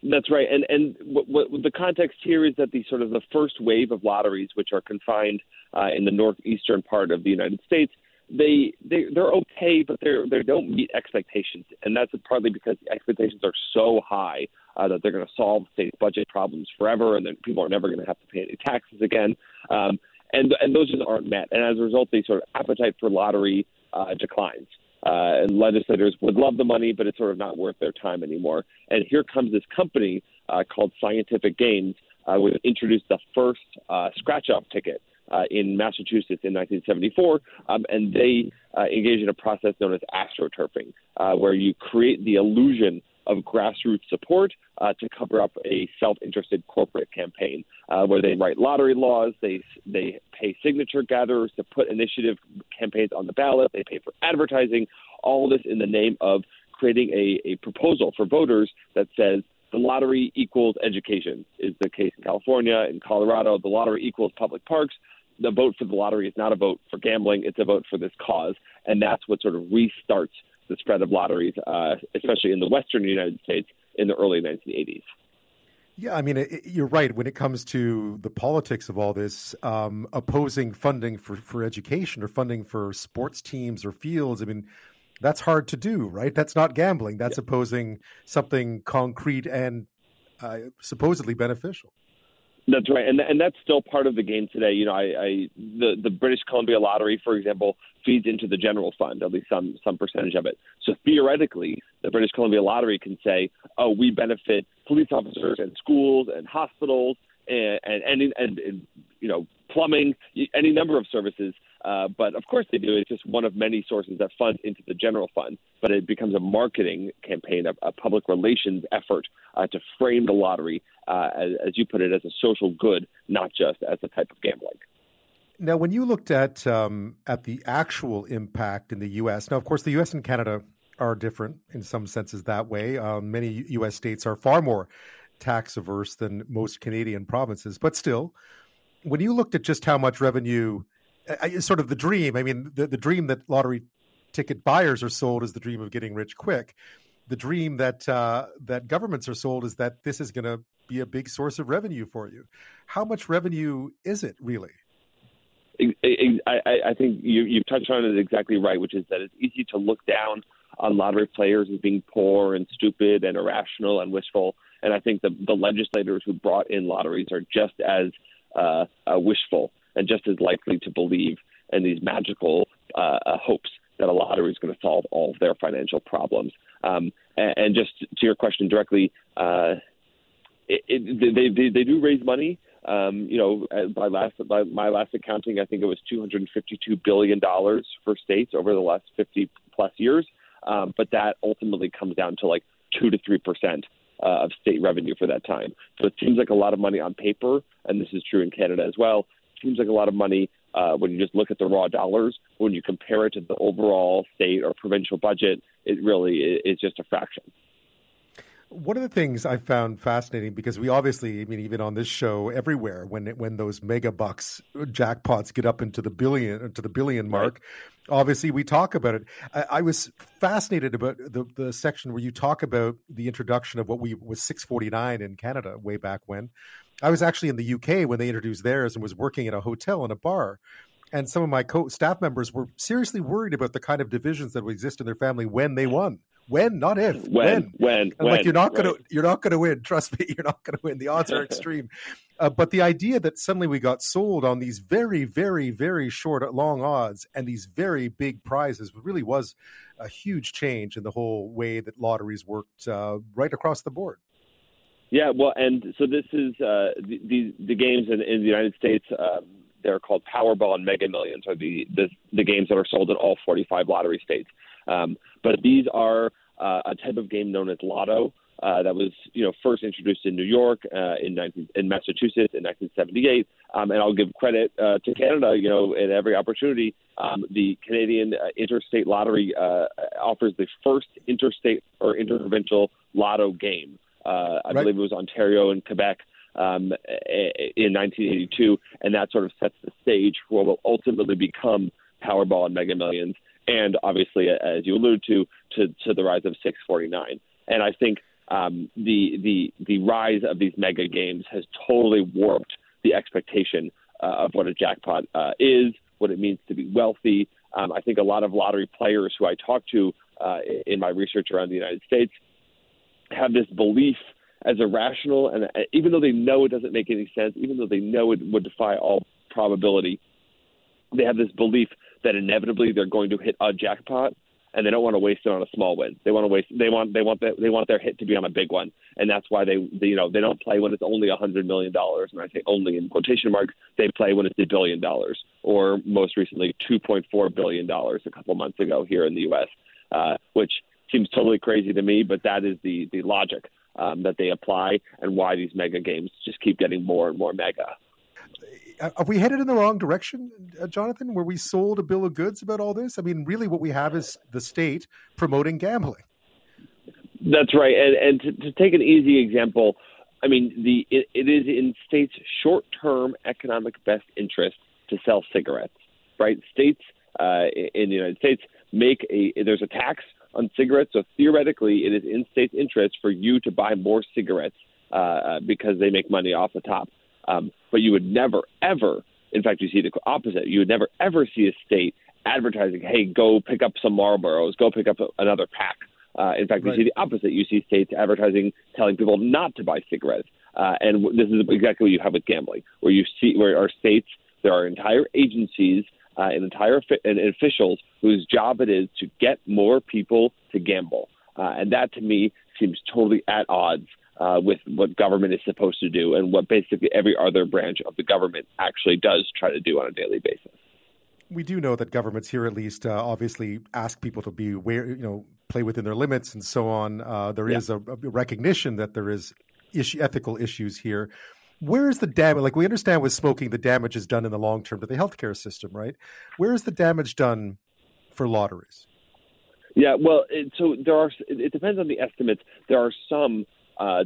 That's right, and and what, what, the context here is that the sort of the first wave of lotteries, which are confined uh, in the northeastern part of the United States, they they they're okay, but they they don't meet expectations, and that's partly because the expectations are so high uh, that they're going to solve state budget problems forever, and then people are never going to have to pay any taxes again, um, and and those just aren't met, and as a result, the sort of appetite for lottery uh, declines. Uh, and legislators would love the money, but it's sort of not worth their time anymore. And here comes this company uh, called Scientific Games, uh, which introduced the first uh, scratch-off ticket, uh, in Massachusetts in 1974, um, and they uh, engaged in a process known as astroturfing, uh, where you create the illusion of grassroots support uh, to cover up a self-interested corporate campaign, uh, where they write lottery laws, they they pay signature gatherers to put initiative campaigns on the ballot, they pay for advertising, all this in the name of creating a, a proposal for voters that says the lottery equals education is the case in California, in Colorado. The lottery equals public parks the vote for the lottery is not a vote for gambling; it's a vote for this cause, and that's what sort of restarts the spread of lotteries, uh, especially in the Western United States in the early 1980s. Yeah, I mean, it, you're right. When it comes to the politics of all this, um, opposing funding for, for education or funding for sports teams or fields, I mean, that's hard to do, right? That's not gambling. That's yeah. opposing something concrete and uh, supposedly beneficial. That's right, and and that's still part of the game today. You know, I, I the the British Columbia Lottery, for example, feeds into the general fund, at least some some percentage of it. So theoretically, the British Columbia Lottery can say, "Oh, we benefit police officers and schools and hospitals and and and, and, and you know plumbing, any number of services uh, but of course they do. It's just one of many sources that funds into the general fund. But it becomes a marketing campaign, a, a public relations effort uh, to frame the lottery, uh, as, as you put it, as a social good, not just as a type of gambling. Now, when you looked at um, at the actual impact in the U.S., now of course the U.S. and Canada are different in some senses that way. Um, many U.S. states are far more tax averse than most Canadian provinces, but still, when you looked at just how much revenue, uh, sort of the dream. I mean, the, the dream that lottery ticket buyers are sold is the dream of getting rich quick. The dream that uh, that governments are sold is that this is going to be a big source of revenue for you. How much revenue is it really? I, I think you, you've touched on it exactly right, which is that it's easy to look down on lottery players as being poor and stupid and irrational and wishful. And I think the, the legislators who brought in lotteries are just as uh, uh, wishful and just as likely to believe in these magical uh, uh hopes that a lottery is going to solve all of their financial problems. Um, and, and, just to your question directly, uh, it, it, they, they, they do raise money. Um, you know, by last by my last accounting, I think it was 252 billion dollars for states over the last 50 plus years. Um, but that ultimately comes down to like two to three percent uh, of state revenue for that time. So it seems like a lot of money on paper, and this is true in Canada as well. Seems like a lot of money uh, when you just look at the raw dollars. When you compare it to the overall state or provincial budget, it really is just a fraction. One of the things I found fascinating because we obviously, I mean, even on this show, everywhere when when those mega bucks jackpots get up into the billion to the billion mark, right. obviously we talk about it. I, I, was fascinated about the the section where you talk about the introduction of what we was six forty nine in Canada way back when. I was actually in the UK when they introduced theirs and was working at a hotel in a bar and some of my co staff members were seriously worried about the kind of divisions that would exist in their family when they won. When, not if. When, when, when, when like you're not gonna, you're not gonna win. Trust me, you're not gonna win. The odds are extreme. uh, but the idea that suddenly we got sold on these very, very, very short, long odds and these very big prizes really was a huge change in the whole way that lotteries worked uh, right across the board. Yeah, well, and so this is uh, the, the, the games in, in the United States. Um, they're called Powerball and Mega Millions, are the, the the games that are sold in all 45 lottery states. Um, but these are uh, a type of game known as Lotto. Uh, that was, you know, first introduced in New York, uh, in 19, in Massachusetts in 1978. Um, and I'll give credit uh, to Canada, you know, at every opportunity. Um, the Canadian uh, Interstate Lottery uh, offers the first interstate or interprovincial Lotto game. Uh, I right. believe it was Ontario and Quebec um, in 1982, and that sort of sets the stage for what will ultimately become Powerball and Mega Millions and obviously, as you allude to, to, to the rise of 649. And I think um, the the the rise of these mega games has totally warped the expectation uh, of what a jackpot uh, is, what it means to be wealthy. Um, I think a lot of lottery players who I talk to uh, in my research around the United States have this belief as irrational, and uh, even though they know it doesn't make any sense, even though they know it would defy all probability, they have this belief that inevitably they're going to hit a jackpot and they don't want to waste it on a small win. They want to waste. They want. They want. The, they want their hit to be on a big one, and that's why they, they you know, they don't play when it's only a hundred million dollars. And I say only in quotation marks. They play when it's a billion dollars, or most recently, two point four billion dollars a couple months ago here in the U.S., uh, which seems totally crazy to me, but that is the the logic um, that they apply, and why these mega games just keep getting more and more mega. Uh, are we headed in the wrong direction, uh, Jonathan? Where we sold a bill of goods about all this? I mean, really, what we have is the state promoting gambling. That's right, and, and to, to take an easy example, I mean, the it, it is in states' short-term economic best interest to sell cigarettes. Right, states uh, in the United States make a there's a tax on cigarettes, so theoretically, it is in states' interest for you to buy more cigarettes uh, uh because they make money off the top. Um, but you would never, ever, in fact, you see the opposite. You would never, ever see a state advertising, hey, go pick up some Marlboros, go pick up another pack. Uh, in fact, right. you see the opposite. You see states advertising, telling people not to buy cigarettes. Uh, and this is exactly what you have with gambling, where you see where our states, there are entire agencies uh, and entire and officials whose job it is to get more people to gamble. Uh, and that to me seems totally at odds uh, with what government is supposed to do and what basically every other branch of the government actually does try to do on a daily basis. We do know that governments here, at least, uh, obviously ask people to be aware, you know, play within their limits and so on. Uh, there yeah. is a, a, recognition that there is issue, ethical issues here. Where is the damage? Like we understand with smoking, the damage is done in the long term to the healthcare system, right? Where is the damage done for lotteries? Yeah, well, it, so there are. It depends on the estimates. There are some uh,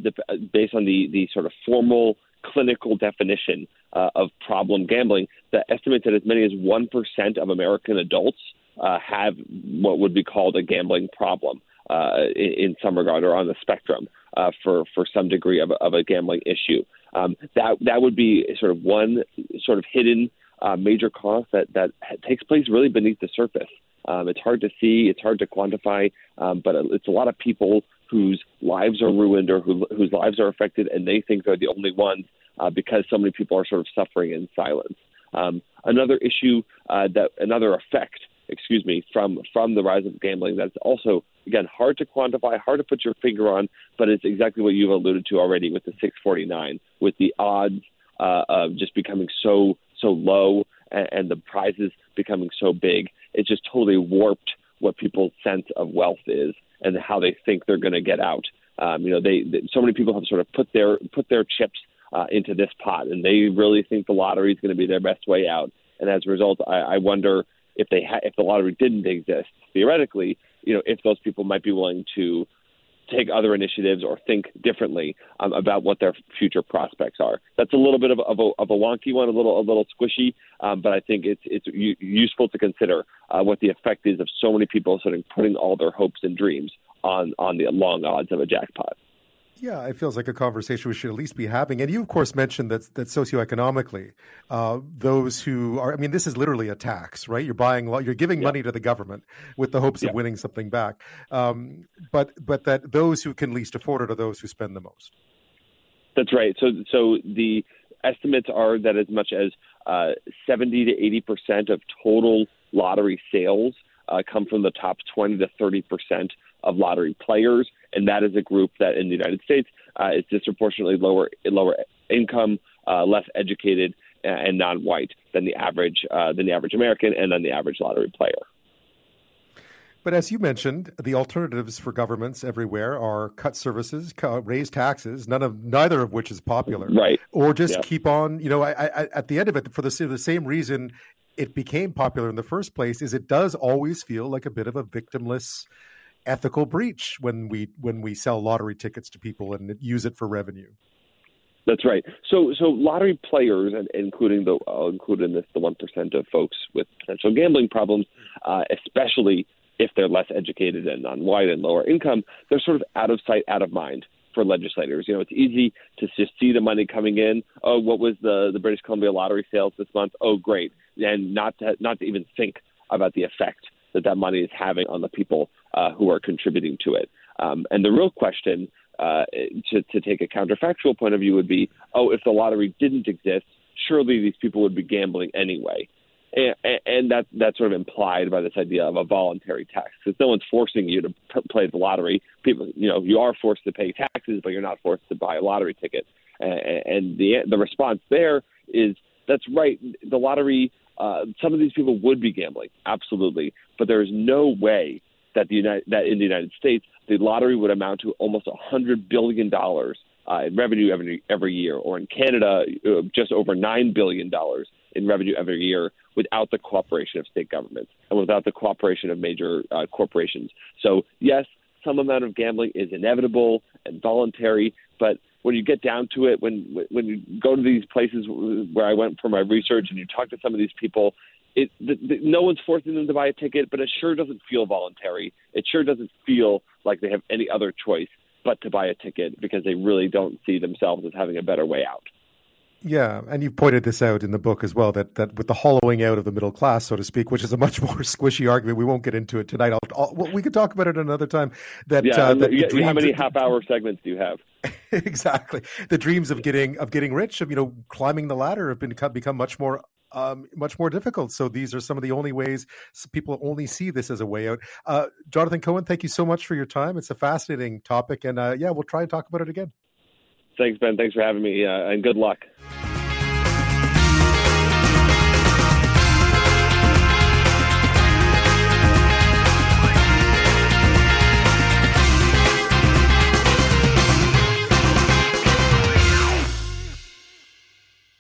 based on the the sort of formal clinical definition uh, of problem gambling that estimates that as many as one percent of American adults uh, have what would be called a gambling problem uh, in, in, some regard or on the spectrum uh, for for some degree of, of a gambling issue. Um, that that would be sort of one sort of hidden uh, major cost that that takes place really beneath the surface. Um, it's hard to see, it's hard to quantify, um, but it's a lot of people whose lives are ruined or who, whose lives are affected, and they think they're the only ones uh, because so many people are sort of suffering in silence. Um, another issue uh, that another effect, excuse me, from from the rise of gambling that's also again hard to quantify, hard to put your finger on, but it's exactly what you've alluded to already with the 649, with the odds uh, of just becoming so so low and, and the prizes becoming so big. It just totally warped what people's sense of wealth is and how they think they're going to get out. Um, you know, they, they so many people have sort of put their put their chips uh, into this pot, and they really think the lottery is going to be their best way out. And as a result, I, I wonder if they ha- if the lottery didn't exist theoretically, you know, if those people might be willing to take other initiatives or think differently um, about what their future prospects are. That's a little bit of, of, a, of a wonky one, a little a little squishy, um, but I think it's it's u- useful to consider uh, what the effect is of so many people sort of putting all their hopes and dreams on on the long odds of a jackpot. Yeah, it feels like a conversation we should at least be having. And you, of course, mentioned that that socioeconomically, uh, those who are—I mean, this is literally a tax, right? You're buying, you're giving yeah. money to the government with the hopes yeah. of winning something back. Um, but but that those who can least afford it are those who spend the most. That's right. So so the estimates are that as much as uh, 70 to 80 percent of total lottery sales uh, come from the top 20 to 30 percent of lottery players, and that is a group that in the United States uh, is disproportionately lower lower income, uh, less educated, and non-white than the average uh, than the average American and than the average lottery player. But as you mentioned, the alternatives for governments everywhere are cut services, raise taxes, none of neither of which is popular, right? Or just yeah. keep on. You know, I, I, at the end of it, for the, the same reason it became popular in the first place, is it does always feel like a bit of a victimless ethical breach when we when we sell lottery tickets to people and use it for revenue. That's right. So so lottery players, including the uh, included in this the one percent of folks with potential gambling problems, uh, especially if they're less educated and on white and lower income, they're sort of out of sight, out of mind for legislators. You know, it's easy to just see the money coming in. Oh, what was the the British Columbia lottery sales this month? Oh, great, and not to not to even think about the effect that that money is having on the people uh, who are contributing to it. Um, and the real question, uh, to, to take a counterfactual point of view, would be, oh, if the lottery didn't exist, surely these people would be gambling anyway. And, and that that's sort of implied by this idea of a voluntary tax, because no one's forcing you to p- play the lottery. People, you know, you are forced to pay taxes, but you're not forced to buy a lottery ticket. And, and the the response there is that's right. The lottery uh, some of these people would be gambling, absolutely, but there is no way that the United, that in the United States the lottery would amount to almost a hundred billion dollars uh, in revenue every every year, or in Canada uh, just over nine billion dollars in revenue every year without the cooperation of state governments and without the cooperation of major uh, corporations. So yes, some amount of gambling is inevitable and voluntary, but when you get down to it, when when you go to these places where I went for my research and you talk to some of these people, it the, the, no one's forcing them to buy a ticket, but it sure doesn't feel voluntary. It sure doesn't feel like they have any other choice but to buy a ticket because they really don't see themselves as having a better way out. Yeah, and you've pointed this out in the book as well that that with the hollowing out of the middle class, so to speak, which is a much more squishy argument. We won't get into it tonight. I'll, I'll, we could talk about it another time. That yeah, uh, that you, how many half-hour segments do you have? exactly. The dreams of getting of getting rich, of you know, climbing the ladder, have been become much more um, much more difficult. So these are some of the only ways people only see this as a way out. Uh, Jonathan Cohen, thank you so much for your time. It's a fascinating topic, and uh, yeah, we'll try and talk about it again. Thanks, Ben. Thanks for having me, uh, and good luck.